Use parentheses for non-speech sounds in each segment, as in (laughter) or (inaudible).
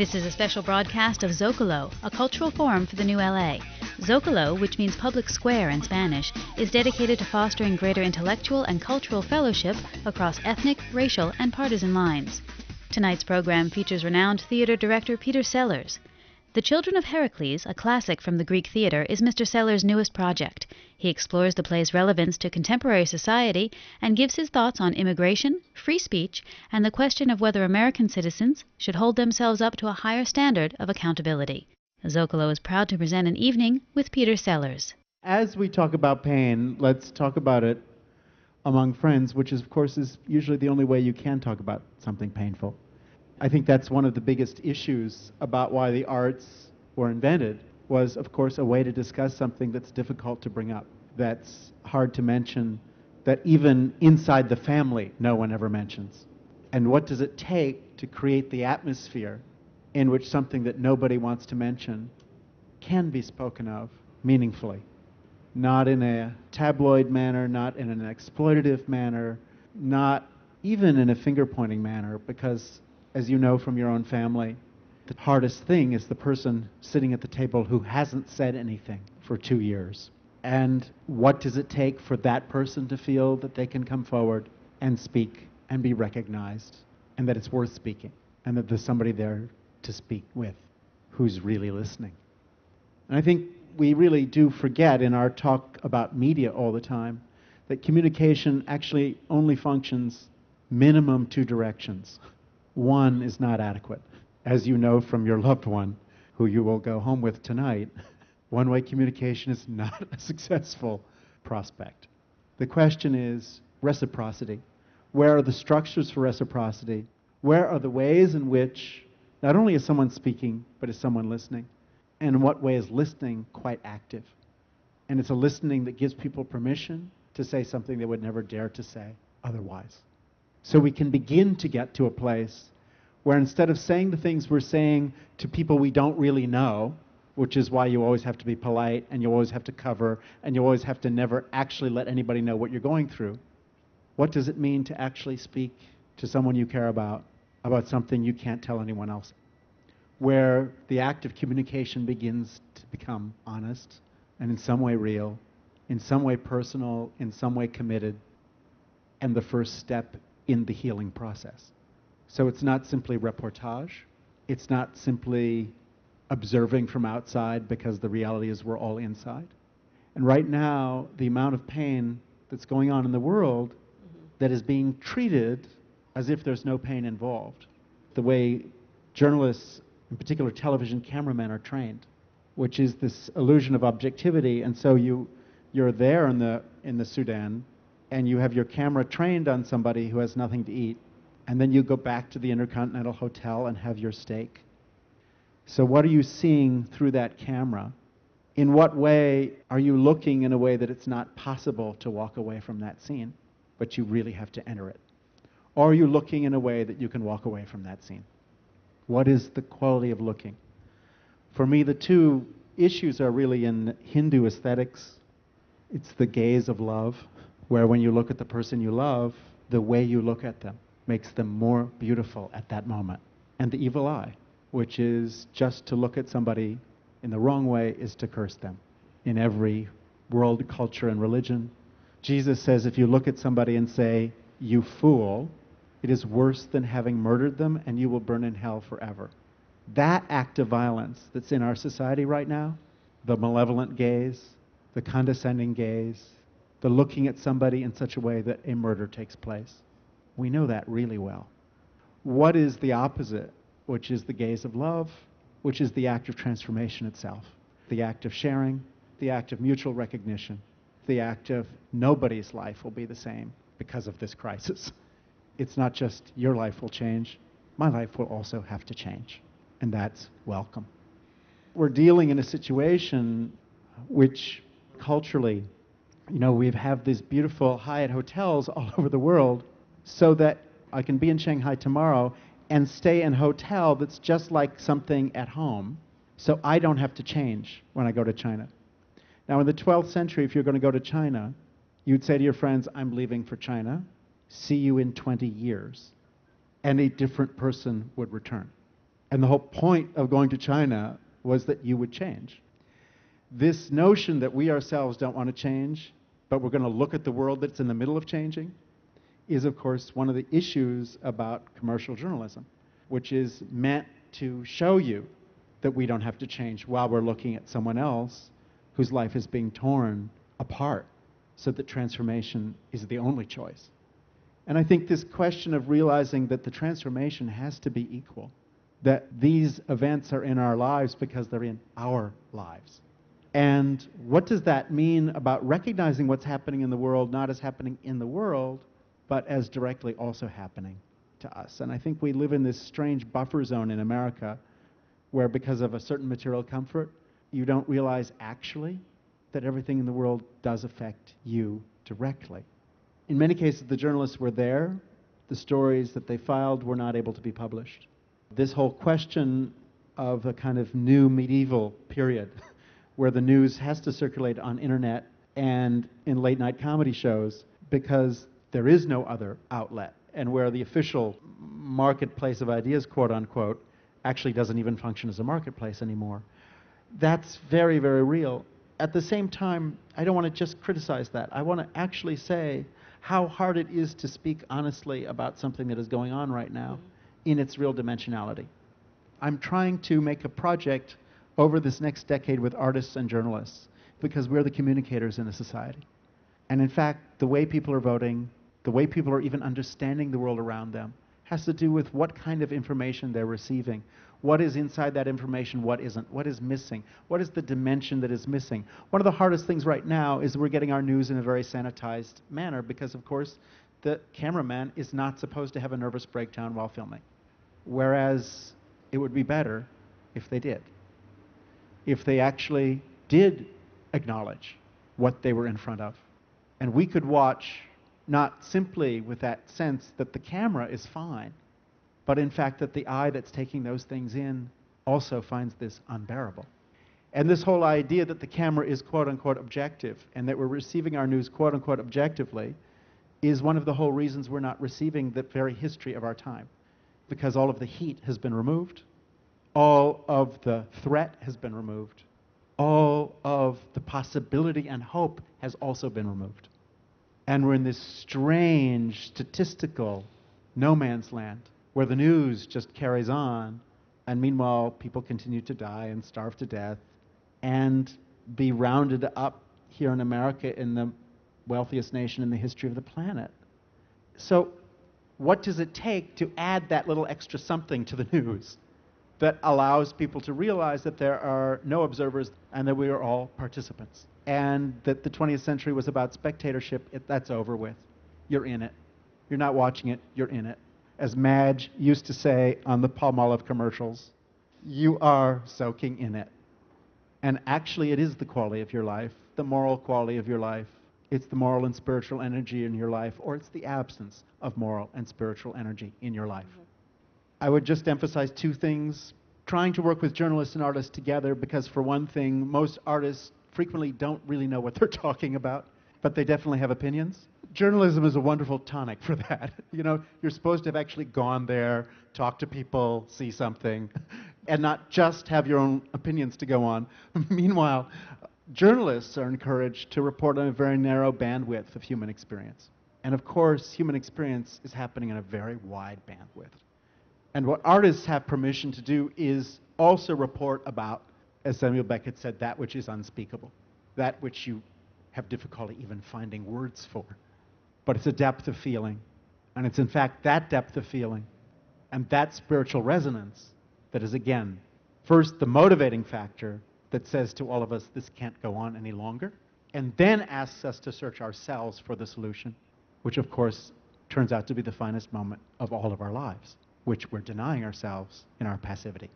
This is a special broadcast of Zocalo, a cultural forum for the new LA. Zocalo, which means public square in Spanish, is dedicated to fostering greater intellectual and cultural fellowship across ethnic, racial, and partisan lines. Tonight's program features renowned theater director Peter Sellars. The Children of Heracles, a classic from the Greek theater, is Mr. Sellars' newest project. He explores the play's relevance to contemporary society and gives his thoughts on immigration, free speech, and the question of whether American citizens should hold themselves up to a higher standard of accountability. Zocalo is proud to present an evening with Peter Sellars. As we talk about pain, let's talk about it among friends, which is, of course, is usually the only way you can talk about something painful. I think that's one of the biggest issues about why the arts were invented was, of course, a way to discuss something that's difficult to bring up, that's hard to mention, that even inside the family no one ever mentions. And what does it take to create the atmosphere in which something that nobody wants to mention can be spoken of meaningfully? Not in a tabloid manner, not in an exploitative manner, not even in a finger pointing manner, because as you know from your own family, the hardest thing is the person sitting at the table who hasn't said anything for two years. And what does it take for that person to feel that they can come forward and speak and be recognized and that it's worth speaking and that there's somebody there to speak with who's really listening? And I think we really do forget in our talk about media all the time that communication actually only functions minimum two directions (laughs) one is not adequate. As you know from your loved one, who you will go home with tonight, (laughs) one way communication is not a successful prospect. The question is reciprocity. Where are the structures for reciprocity? Where are the ways in which not only is someone speaking, but is someone listening? And in what way is listening quite active? And it's a listening that gives people permission to say something they would never dare to say otherwise. So we can begin to get to a place where instead of saying the things we're saying to people we don't really know, which is why you always have to be polite and you always have to cover and you always have to never actually let anybody know what you're going through, what does it mean to actually speak to someone you care about about something you can't tell anyone else? Where the act of communication begins to become honest and in some way real, in some way personal, in some way committed, and the first step in the healing process. So it's not simply reportage. It's not simply observing from outside because the reality is we're all inside. And right now, the amount of pain that's going on in the world mm-hmm. that is being treated as if there's no pain involved, the way journalists, in particular television cameramen, are trained, which is this illusion of objectivity. And so you, you're there in the, in the Sudan, and you have your camera trained on somebody who has nothing to eat, and then you go back to the Intercontinental Hotel and have your steak. So, what are you seeing through that camera? In what way are you looking in a way that it's not possible to walk away from that scene, but you really have to enter it? Or are you looking in a way that you can walk away from that scene? What is the quality of looking? For me, the two issues are really in Hindu aesthetics. It's the gaze of love, where when you look at the person you love, the way you look at them makes them more beautiful at that moment. And the evil eye, which is just to look at somebody in the wrong way, is to curse them. In every world, culture, and religion, Jesus says if you look at somebody and say, You fool, it is worse than having murdered them, and you will burn in hell forever. That act of violence that's in our society right now, the malevolent gaze, the condescending gaze, the looking at somebody in such a way that a murder takes place. We know that really well. What is the opposite, which is the gaze of love, which is the act of transformation itself, the act of sharing, the act of mutual recognition, the act of nobody's life will be the same because of this crisis. It's not just your life will change, my life will also have to change, and that's welcome. We're dealing in a situation which culturally you know, we have these beautiful Hyatt hotels (laughs) all over the world so that I can be in Shanghai tomorrow and stay in a hotel that's just like something at home so I don't have to change when I go to China. Now, in the 12th century, if you're going to go to China, you'd say to your friends, I'm leaving for China. See you in 20 years. And a different person would return. And the whole point of going to China was that you would change. This notion that we ourselves don't want to change, but we're going to look at the world that's in the middle of changing, is, of course, one of the issues about commercial journalism, which is meant to show you that we don't have to change while we're looking at someone else whose life is being torn apart so that transformation is the only choice. And I think this question of realizing that the transformation has to be equal, that these events are in our lives because they're in our lives. And what does that mean about recognizing what's happening in the world, not as happening in the world, but as directly also happening to us? And I think we live in this strange buffer zone in America where, because of a certain material comfort, you don't realize actually that everything in the world does affect you directly. In many cases, the journalists were there. The stories that they filed were not able to be published. This whole question of a kind of new medieval period (laughs) where the news has to circulate on internet and in late night comedy shows because there is no other outlet and where the official marketplace of ideas, quote unquote, actually doesn't even function as a marketplace anymore. That's very, very real. At the same time, I don't want to just criticize that. I want to actually say how hard it is to speak honestly about something that is going on right now in its real dimensionality. I'm trying to make a project over this next decade with artists and journalists because we're the communicators in a society. And in fact, the way people are voting, the way people are even understanding the world around them, has to do with what kind of information they're receiving. What is inside that information, what isn't? What is missing? What is the dimension that is missing? One of the hardest things right now is we're getting our news in a very sanitized manner because, of course, the cameraman is not supposed to have a nervous breakdown while filming. Whereas it would be better if they did if they actually did acknowledge what they were in front of. And we could watch not simply with that sense that the camera is fine, but in fact that the eye that's taking those things in also finds this unbearable. And this whole idea that the camera is quote unquote objective and that we're receiving our news quote unquote objectively is one of the whole reasons we're not receiving the very history of our time. Because all of the heat has been removed, all of the threat has been removed. All of the possibility and hope has also been removed. And we're in this strange statistical no man's land where the news just carries on, and meanwhile, people continue to die and starve to death and be rounded up here in America in the wealthiest nation in the history of the planet. So, what does it take to add that little extra something to the (laughs) news? That allows people to realize that there are no observers and that we are all participants. And that the 20th century was about spectatorship, it, that's over with. You're in it. You're not watching it, you're in it. As Madge used to say on the Palmolive commercials, you are soaking in it. And actually, it is the quality of your life, the moral quality of your life. It's the moral and spiritual energy in your life, or it's the absence of moral and spiritual energy in your life. I would just emphasize two things. Trying to work with journalists and artists together, because for one thing, most artists frequently don't really know what (laughs) they're talking about, but they definitely have opinions. Journalism is a wonderful tonic for that. (laughs) you know, you're supposed to have actually gone there, talked to people, see something, (laughs) and not just have your own opinions to go on. Meanwhile, journalists are encouraged to report on a very narrow bandwidth of human experience. And of course, human experience is happening in a very wide bandwidth. And what artists have permission to do is also report about, as Samuel Beckett said, that which is unspeakable, that which you have difficulty even finding words for. But it's a depth of feeling. And it's in fact that depth of feeling and that spiritual resonance that is, again, first the motivating factor that says to all of us, this can't go on any longer, and then asks us to search ourselves for the solution, which of course turns out to be the finest moment of all of our lives which we're denying ourselves in our passivity.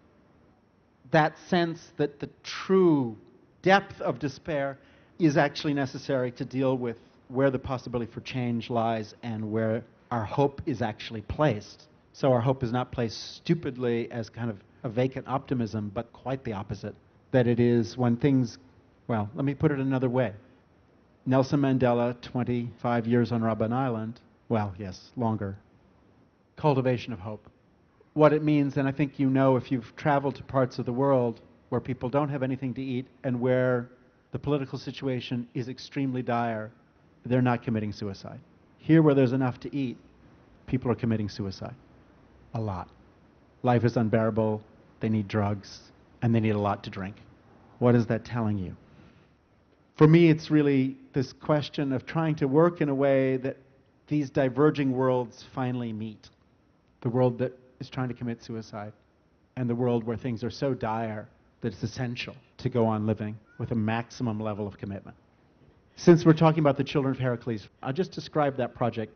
That sense that the true depth of despair is actually necessary to deal with where the possibility for change lies and where our hope is actually placed. So our hope is not placed stupidly as kind of a vacant optimism, but quite the opposite. That it is when things, well, let me put it another way. Nelson Mandela, 25 years on Robben Island, well, yes, longer. Cultivation of hope what it means, and I think you know if you've traveled to parts of the world where people don't have anything to eat and where the political situation is extremely dire, they're not committing suicide. Here, where there's enough to eat, people are committing suicide. A lot. Life is unbearable, they need drugs, and they need a lot to drink. What is that telling you? For me, it's really this question of trying to work in a way that these diverging worlds finally meet. The world that is trying to commit suicide, and the world where things are so dire that it's essential to go on living with a maximum level of commitment. Since we're talking about the children of Heracles, I'll just describe that project.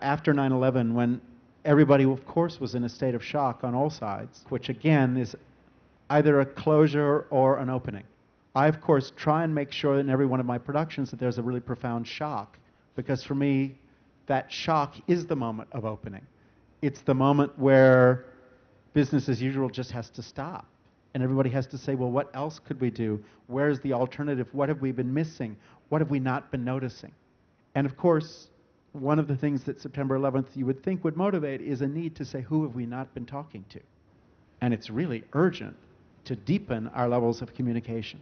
After 9 11, when everybody, of course, was in a state of shock on all sides, which again is either a closure or an opening. I, of course, try and make sure in every one of my productions that there's a really profound shock, because for me, that shock is the moment of opening. It's the moment where business as usual just has to stop. And everybody has to say, well, what else could we do? Where's the alternative? What have we been missing? What have we not been noticing? And of course, one of the things that September 11th you would think would motivate is a need to say, who have we not been talking to? And it's really urgent to deepen our levels of communication.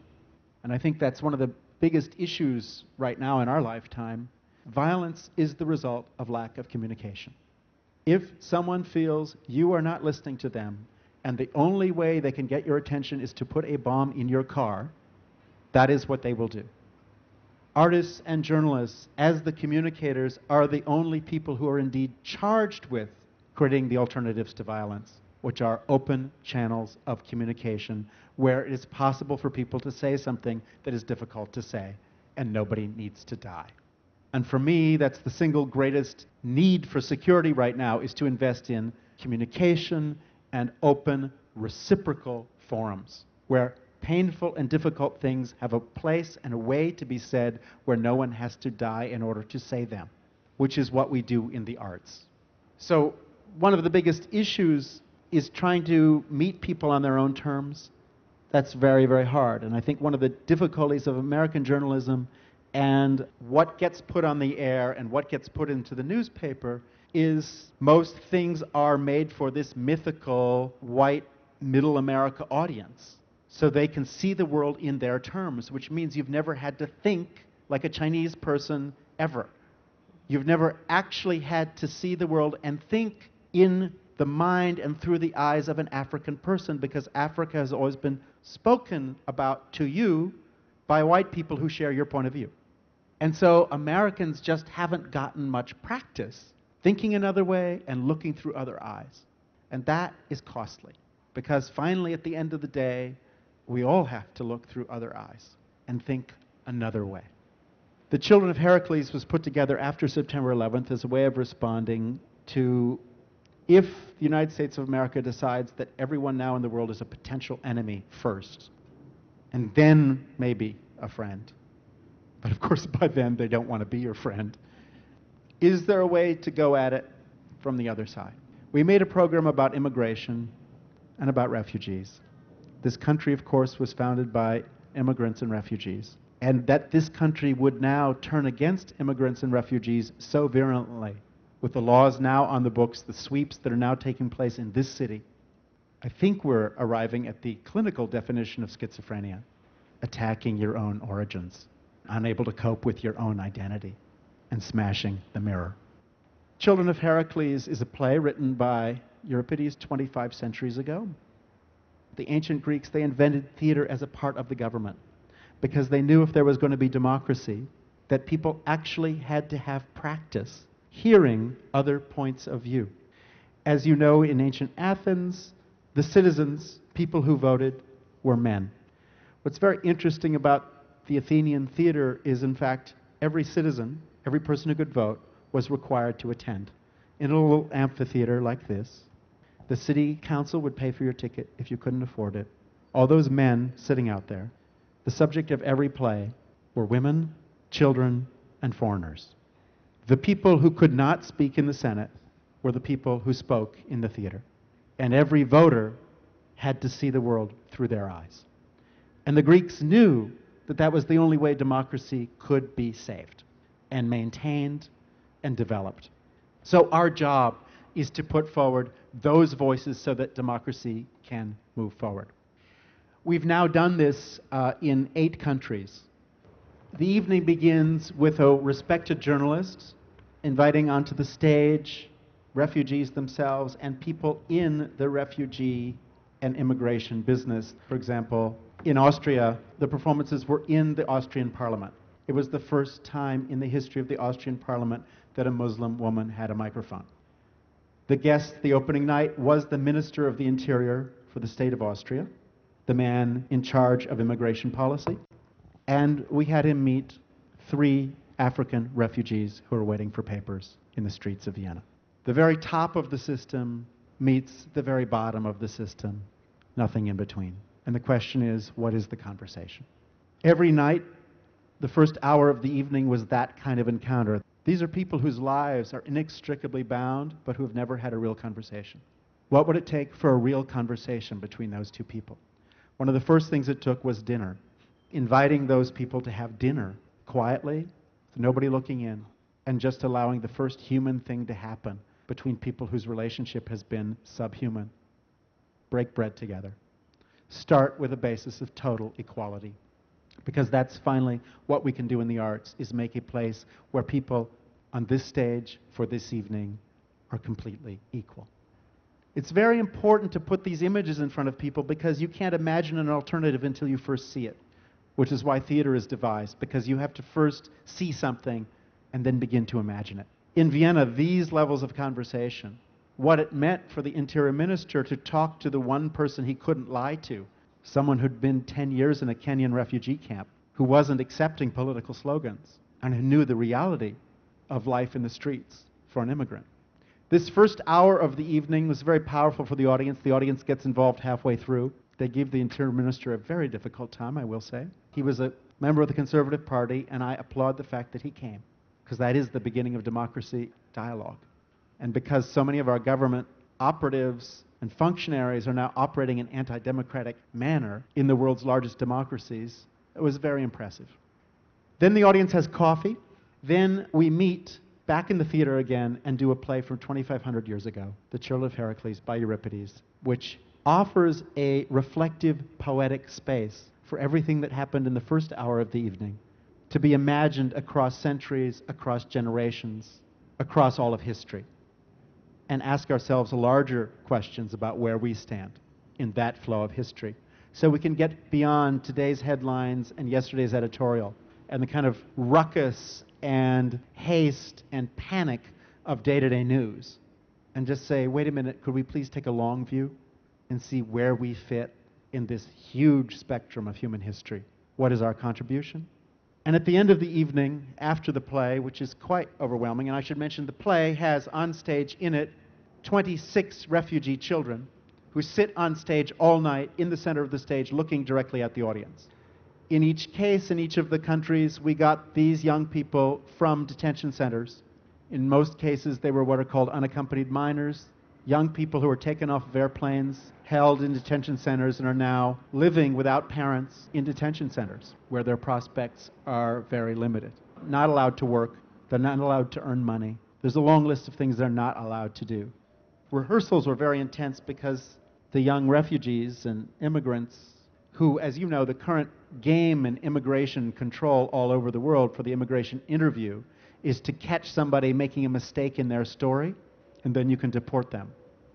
And I think that's one of the biggest issues right now in our lifetime. Violence is the result of lack of communication. If someone feels you are not listening to them, and the only way they can get your attention is to put a bomb in your car, that is what they will do. Artists and journalists, as the communicators, are the only people who are indeed charged with creating the alternatives to violence which are open channels of communication where it is possible for people to say something that is difficult to say and nobody needs to die. And for me, that's the single greatest need for security right now is to invest in communication and open reciprocal forums where painful and difficult things have a place and a way to be said where no one has to die in order to say them, which is what we do in the arts. So, one of the biggest issues is trying to meet people on their own terms. That's very, very hard. And I think one of the difficulties of American journalism and what gets put on the air and what gets put into the newspaper is most things are made for this mythical white middle America audience. So they can see the world in their terms, which means you've never had to think like a Chinese person ever. You've never actually had to see the world and think in the mind and through the eyes of an African person because Africa has always been spoken about to you by white people who share your point of view. And so Americans just haven't gotten much practice thinking another way and looking through other eyes. And that is costly because finally, at the end of the day, we all have to look through other eyes and think another way. The Children of Heracles was put together after September 11th as a way of responding to if the United States of America decides that everyone now in the world is a potential enemy first, and then maybe a friend, but of course (laughs) by then they don't want to be your friend, is there a way to go at it from the other side? We made a program about immigration and about refugees. This country, of course, was founded by immigrants and refugees. And that this country would now turn against immigrants and refugees so virulently with the laws now on the books, the sweeps that are now taking place in this city, I think we're arriving at the clinical definition of schizophrenia attacking your own origins, unable to cope with your own identity, and smashing the mirror. Children of Heracles is a play written by Euripides 25 centuries ago. The ancient Greeks, they invented theater as a part of the government because they knew if there was going to be democracy, that people actually had to have practice hearing other points of view. As you know, in ancient Athens, the citizens, people who voted, were men. What's very interesting about the Athenian theater is, in fact, every citizen, every person who could vote, was required to attend. In a little amphitheater like this, the city council would pay for your ticket if you couldn't afford it. All those men sitting out there, the subject of every play were women, children, and foreigners. The people who could not speak in the Senate were the people who spoke in the theater. And every voter had to see the world through their eyes. And the Greeks knew that that was the only way democracy could be saved and maintained and developed. So our job is to put forward those voices so that democracy can move forward. We've now done this uh, in eight countries. The evening begins with a respected journalist inviting onto the stage refugees themselves and people in the refugee and immigration business. For example, in Austria, the performances were in the Austrian parliament. It was the first time in the history of the Austrian parliament that a Muslim woman had a microphone. The guest the opening night was the Minister of the Interior for the state of Austria, the man in charge of immigration policy, and we had him meet three African refugees who were waiting for papers in the streets of Vienna. The very top of the system meets the very bottom of the system, nothing in between. And the question is, what is the conversation? Every night, the first hour of the evening was that kind of encounter. These are people whose lives are inextricably bound, but who have never had a real conversation. What would it take for a real conversation between those two people? One of the first things it took was dinner, inviting those people to have dinner quietly, with nobody looking in, and just allowing the first human thing to happen between people whose relationship has been subhuman. Break bread together. Start with a basis of total equality. Because that's finally what we can do in the arts is make a place where people on this stage for this evening are completely equal. It's very important to put these images in front of people because you can't imagine an alternative until you first see it, which is why theater is devised, because you have to first see something and then begin to imagine it in Vienna these levels of conversation, what it meant for the interior minister to talk to the one person he couldn't lie to, someone who'd been 10 years in a Kenyan refugee camp, who wasn't accepting political slogans, and who knew the reality of life in the streets for an immigrant. This first hour of the evening was very powerful for the audience. The audience gets involved halfway through. They gave the interior minister a very difficult time, I will say. He was a member of the Conservative Party, and I applaud the fact that he came because that is the beginning of democracy dialogue. And because so many of our government operatives and functionaries are now operating in anti democratic manner in the world's largest democracies, it was very impressive. Then the audience has coffee. Then we meet back in the theater again and do a play from 2,500 years ago, The Children of Heracles by Euripides, which offers a reflective, poetic space for everything that happened in the first hour of the evening to be imagined across centuries, across generations, across all of history, and ask ourselves larger questions about where we stand in that flow of history. So we can get beyond today's headlines and yesterday's editorial and the kind of ruckus and haste and panic of day to day news and just say, wait a minute, could we please take a long view and see where we fit in this huge spectrum of human history? What is our contribution? And at the end of the evening, after the play, which is quite overwhelming, and I should mention the play has on stage in it 26 refugee children who sit on stage all night in the center of the stage looking directly at the audience. In each case, in each of the countries, we got these young people from detention centers. In most cases, they were what are called unaccompanied minors, young people who were taken off of airplanes, held in detention centers, and are now living without parents in detention centers where their prospects are very limited. Not allowed to work, they're not allowed to earn money. There's a long list of things they're not allowed to do. Rehearsals were very intense because the young refugees and immigrants, who, as you know, the current game in immigration control all over the world for the immigration interview is to catch somebody making a mistake in their story and then you can deport them.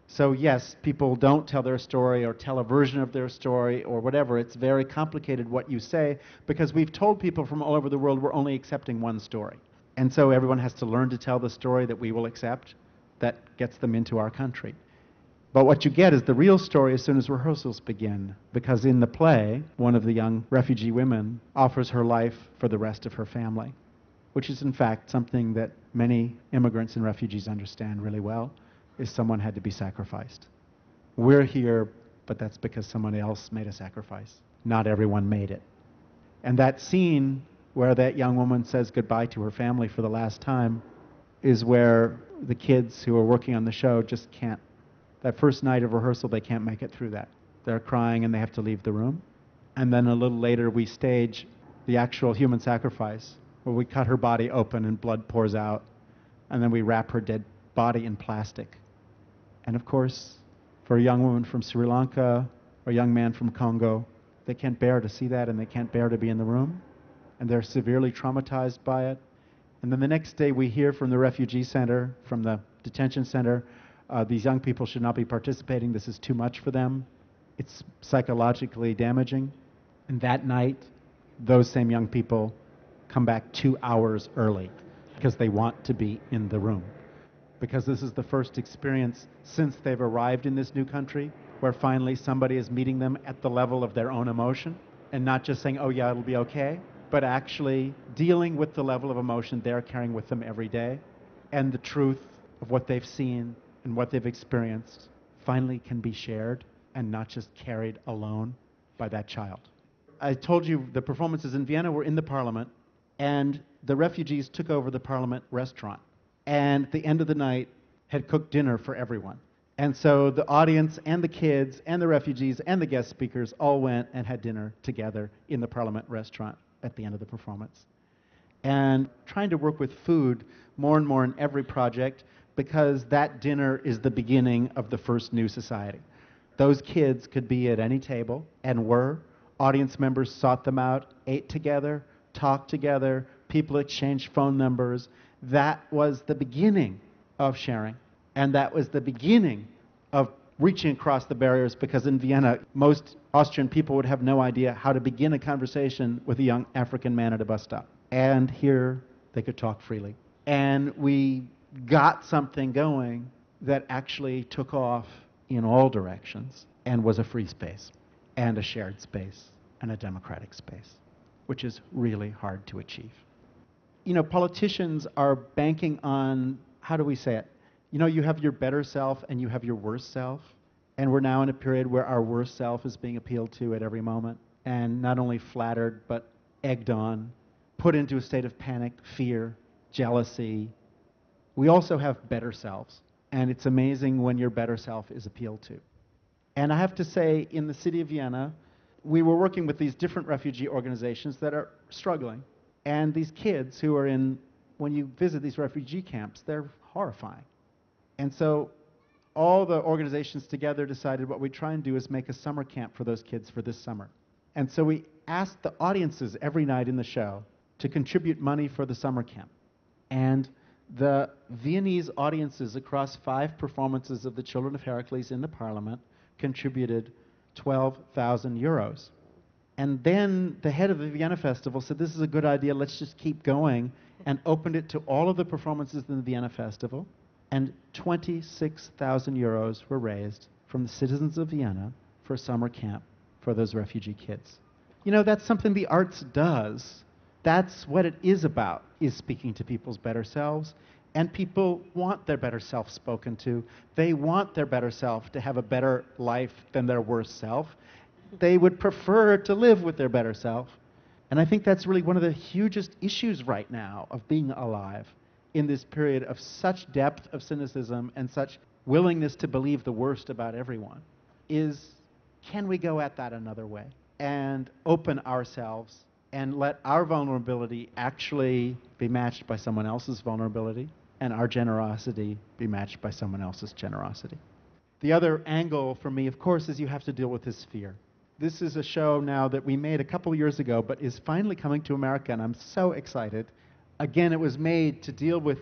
So, yes, people don't tell their story or tell a version of their story or whatever. It's very complicated what you say because we've told people from all over the world we're only accepting one story. And so everyone has to learn to tell the story that we will accept that gets them into our country. But what you get is the real story as soon as rehearsals begin, because in the play, one of the young refugee women offers her life for the rest of her family which is in fact something that many immigrants and refugees understand really well, is someone had to be sacrificed. We're here, but that's because someone else made a sacrifice. Not everyone made it. And that scene where that young woman says goodbye to her family for the last time is where the kids who are working on the show just can't. That first night of rehearsal, they can't make it through that. They're crying and they have to leave the room. And then a little later, we stage the actual human sacrifice where we cut her body open and blood pours out, and then we wrap her dead body in plastic And of course, for a young woman from Sri Lanka or a young man from Congo, they can't bear to see that and they can't bear to be in the room. And they're severely traumatized by it. And then the next day, we hear from the refugee center, from the detention center, uh, these young people should not be participating. This is too much for them. It's psychologically damaging. And that night, those same young people come back two hours early because they want to be in the room. Because this is the first experience since they've arrived in this new country where finally somebody is meeting them at the level of their own emotion and not just saying, oh, yeah, it'll be okay, but actually dealing with the level of emotion they're carrying with them every day and the truth of what they've seen and what they've experienced finally can be shared and not just carried alone by that child. I told you the performances in Vienna were in the parliament, and the refugees took over the parliament restaurant. And at the end of the night, had cooked dinner for everyone. And so the audience and the kids and the refugees and the guest speakers all went and had dinner together in the parliament restaurant at the end of the performance. And trying to work with food more and more in every project because that dinner is the beginning of the first new society. Those kids could be at any table and were. Audience members sought them out, ate together, talked together, people exchanged phone numbers. That was the beginning of sharing. And that was the beginning of reaching across the barriers because in Vienna, most Austrian people would have no idea how to begin a conversation with a young African man at a bus stop. And here they could talk freely. And we got something going that actually took off in all directions and was a free space and a shared space and a democratic space, which is really hard to achieve. You know, politicians are banking on, how do we say it? You know, you have your better self and you have your worst self. And we're now in a period where our worst self is being appealed to at every moment and not only flattered, but egged on, put into a state of panic, fear, jealousy, we also have better selves, and it's amazing when your better self is appealed to. And I have to say, in the city of Vienna, we were working with these different refugee organizations that are struggling. And these kids who are in, when you visit these refugee camps, they're horrifying. And so all the organizations together decided what we'd try and do is make a summer camp for those kids for this summer. And so we asked the audiences every night in the show to contribute money for the summer camp. And the Viennese audiences across five performances of The Children of Heracles in the Parliament contributed 12,000 euros. And then the head of the Vienna Festival said, This is a good idea, let's just keep going, and opened it to all of the performances in the Vienna Festival. And 26,000 euros were raised from the citizens of Vienna for a summer camp for those refugee kids. You know, that's something the arts does that's what it is about, is speaking to people's better selves. And people want their better self spoken to. They want their better self to have a better life than their worst self. They would prefer to live with their better self. And I think that's really one of the hugest issues right now of being alive in this period of such depth of cynicism and such willingness to believe the worst about everyone is can we go at that another way and open ourselves and let our vulnerability actually be matched by someone else's vulnerability and our generosity be matched by someone else's generosity. The other angle for me, of course, is you have to deal with this fear. This is a show now that we made a couple years ago, but is finally coming to America, and I'm so excited. Again, it was made to deal with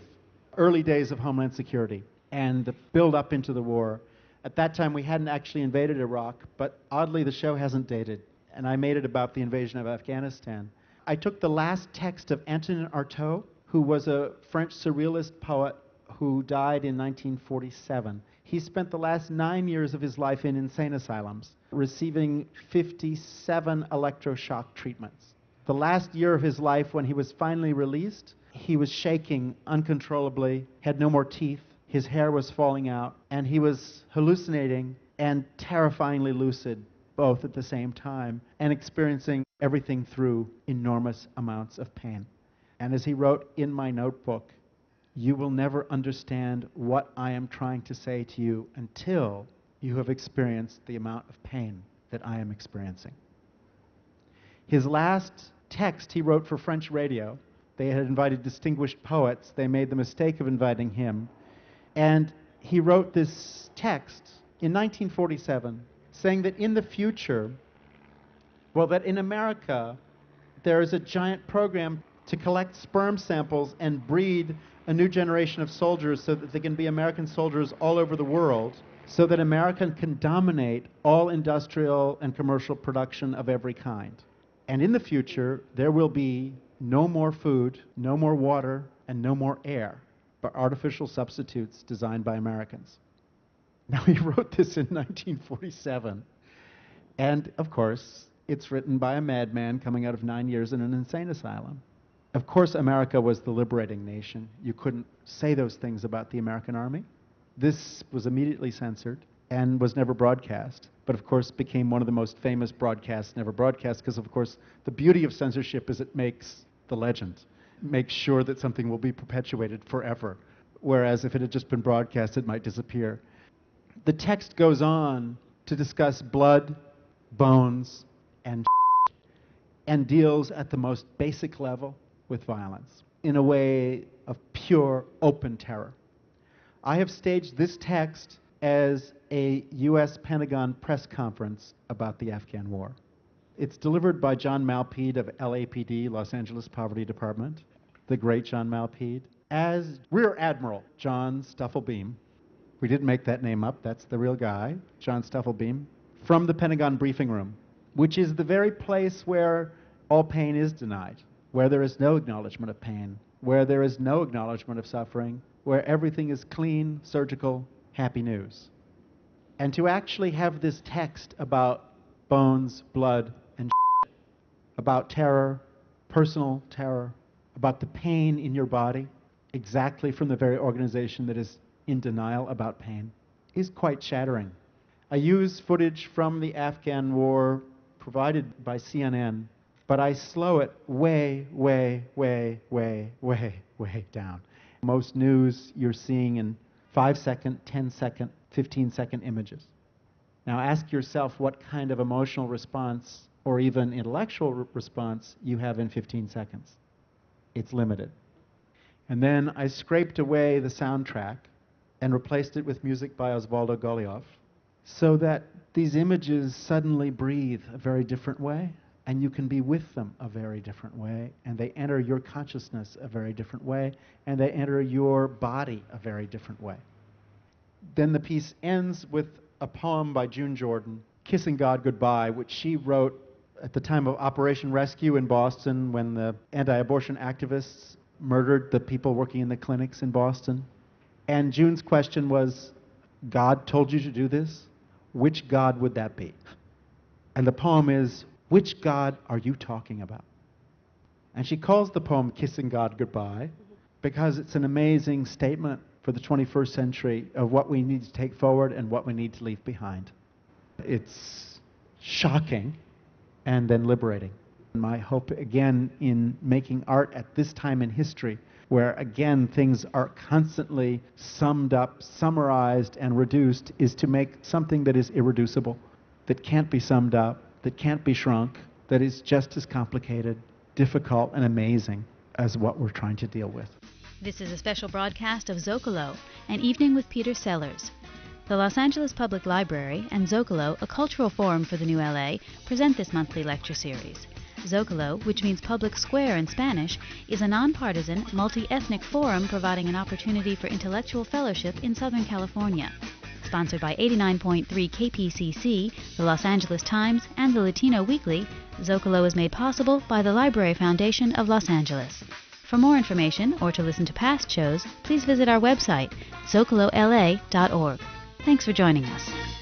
early days of Homeland Security and the build up into the war. At that time, we hadn't actually invaded Iraq, but oddly, the show hasn't dated and I made it about the invasion of Afghanistan. I took the last text of Antonin Artaud, who was a French surrealist poet who died in 1947. He spent the last nine years of his life in insane asylums, receiving 57 electroshock treatments. The last year of his life, when he was finally released, he was shaking uncontrollably, had no more teeth, his hair was falling out, and he was hallucinating and terrifyingly lucid both at the same time and experiencing everything through enormous amounts of pain. And as he wrote in my notebook, you will never understand what I am trying to say to you until you have experienced the amount of pain that I am experiencing. His last text he wrote for French radio, they had invited distinguished poets. They made the mistake of inviting him. And he wrote this text in 1947 saying that in the future, well, that in America, there is a giant program to collect sperm samples and breed a new generation of soldiers so that they can be American soldiers all over the world, so that America can dominate all industrial and commercial production of every kind. And in the future, there will be no more food, no more water, and no more air, but artificial substitutes designed by Americans. Now, (laughs) he wrote this in 1947. And of course, it's written by a madman coming out of nine years in an insane asylum. Of course, America was the liberating nation. You couldn't say those things about the American army. This was immediately censored and was never broadcast, but of course became one of the most famous broadcasts never broadcast because, of course, the beauty of censorship is it makes the legend, makes sure that something will be perpetuated forever. Whereas if it had just been broadcast, it might disappear. The text goes on to discuss blood, bones, and (laughs) and deals at the most basic level with violence in a way of pure open terror. I have staged this text as a U.S. Pentagon press conference about the Afghan war. It's delivered by John Malpede of LAPD, Los Angeles Poverty Department, the great John Malpede, as Rear Admiral John Stufflebeem. We didn't make that name up, that's the real guy, John Stufflebeem, from the Pentagon briefing room, which is the very place where all pain is denied, where there is no acknowledgement of pain, where there is no acknowledgement of suffering, where everything is clean, surgical, happy news. And to actually have this text about bones, blood, and about terror, personal terror, about the pain in your body, exactly from the very organization that is in denial about pain, is quite shattering. I use footage from the Afghan war provided by CNN, but I slow it way, way, way, way, way, way down. Most news you're seeing in 5 second, 10 second, 15 second images. Now ask yourself what kind of emotional response or even intellectual re- response you have in 15 seconds. It's limited. And then I scraped away the soundtrack and replaced it with music by Osvaldo Golijov so that these images suddenly breathe a very different way and you can be with them a very different way and they enter your consciousness a very different way and they enter your body a very different way. Then the piece ends with a poem by June Jordan, Kissing God Goodbye, which she wrote at the time of Operation Rescue in Boston when the anti abortion activists murdered the people working in the clinics in Boston. And June's question was God told you to do this? Which God would that be? And the poem is, Which God are you talking about? And she calls the poem Kissing God Goodbye because it's an amazing statement for the 21st century of what we need to take forward and what we need to leave behind. It's shocking and then liberating. My hope, again, in making art at this time in history, where again things are constantly summed up, summarized, and reduced, is to make something that is irreducible, that can't be summed up, that can't be shrunk, that is just as complicated, difficult, and amazing as what we're trying to deal with. This is a special broadcast of Zocalo, an evening with Peter Sellars. The Los Angeles Public Library and Zocalo, a cultural forum for the New LA, present this monthly lecture series. Zocalo, which means public square in Spanish, is a nonpartisan, multi ethnic forum providing an opportunity for intellectual fellowship in Southern California. Sponsored by 89.3 KPCC, the Los Angeles Times, and the Latino Weekly, Zocalo is made possible by the Library Foundation of Los Angeles. For more information or to listen to past shows, please visit our website, zocalola.org. Thanks for joining us.